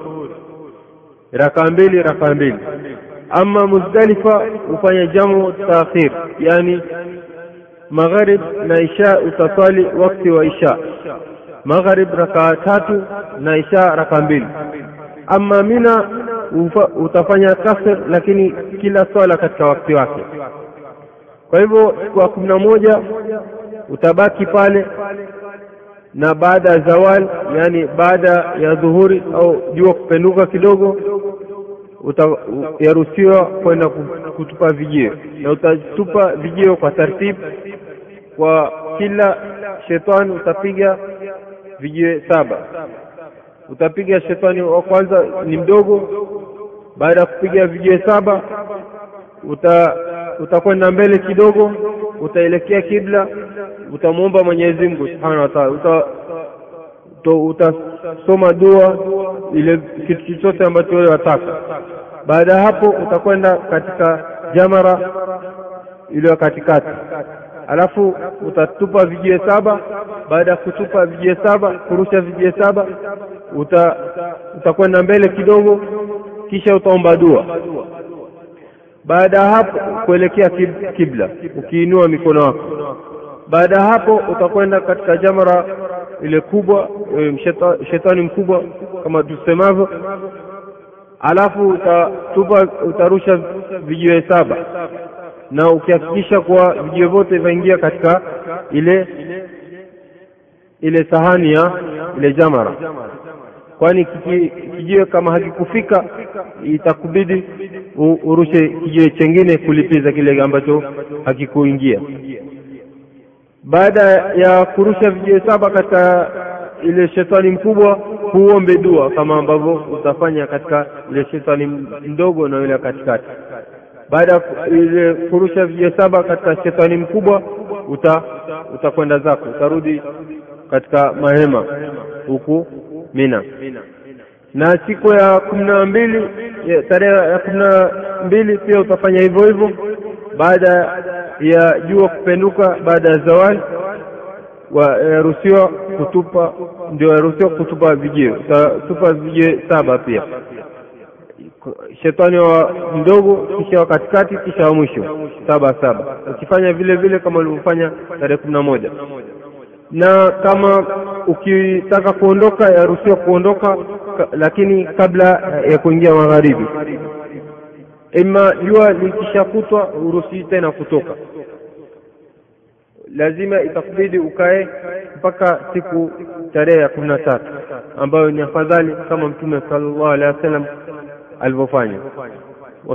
raka mbili raka mbili. Ama muzdalifa hufanya jamu taakhir. Yaani magharib na isha utaswali wakati wa isha. Magharib rakaa tatu na isha raka mbili. Ama mina utafanya kasr lakini kila swala katika wakati wake. Kwa hivyo siku ya kumi na moja utabaki pale na baada ya zawal yani baada ya dhuhuri au jua kupenduka kidogo yaruhusiwa kwenda kutupa vijio. Na utatupa vijio kwa tartibu kwa kila shetani utapiga vijio saba utapiga shetani wa kwanza ni mdogo. Baada ya kupiga vijue saba uta utakwenda mbele kidogo utaelekea kibla utamwomba mwenyezi mungu subhanahu wa uta utasoma dua ile kitu chochote ambacho wewe wataka baada ya hapo utakwenda katika jamara iliyo katikati. Alafu utatupa vijie saba. Baada ya kutupa vijie saba kurusha vijie saba uta utakwenda mbele kidogo kisha utaomba dua. Baada ya hapo kuelekea kibla ukiinua mikono yako. Baada ya hapo utakwenda katika jamara ile kubwa e, shetani mkubwa kama tusemavyo. Alafu utatupa utarusha vijiwe saba. Na ukihakikisha kuwa vijiwe vyote vaingia katika ile ile sahani ya ile jamara kwani kijiwe kama hakikufika itakubidi urushe kijiwe chengine kulipiza kile ambacho hakikuingia. Baada ya kurusha vijiwe saba katika ile shetani mkubwa huombe dua kama ambavyo utafanya katika ile shetani mdogo na ile katikati. Baada ya ile kurusha vijiwe saba katika shetani mkubwa uta utakwenda zako utarudi katika mahema huku mina. Na siku ya kumi na mbili tarehe ya kumi na mbili pia utafanya hivyo hivyo. Baada ya jua kupenduka baada ya zawali wa- yaruhusiwa kutupa ndio yaruhusiwa kutupa vijio utatupa vijio saba pia. Shetani wa mdogo kisha wa katikati kisha wa mwisho. Saba saba. Ukifanya vile vile kama ulivyofanya tarehe kumi na moja na kama ukitaka kuondoka yaruhusiwa kuondoka ka, lakini kabla ya kuingia magharibi. Ima jua likishakutwa uruhusi tena kutoka. Lazima itakubidi ukae mpaka siku tarehe ya kumi na tatu ambayo ni afadhali kama mtume sallallahu alaihi wasallam alivyofanya.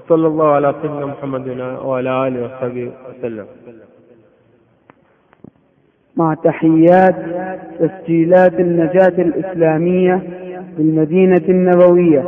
Sallallahu ala sayyidina muhammadin wa ala alihi wasahbihi wasallam مع تحيات تسجيلات النجاة الإسلامية بالمدينة النبوية.